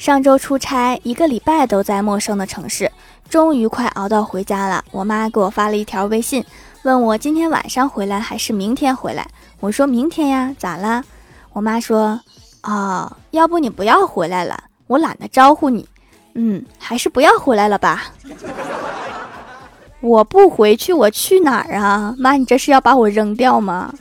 上周出差一个礼拜都在陌生的城市终于快熬到回家了。我妈给我发了一条微信问我今天晚上回来还是明天回来。我说明天呀咋啦我妈说哦要不你不要回来了。我懒得招呼你。嗯还是不要回来了吧。我不回去我去哪儿啊？妈你这是要把我扔掉吗？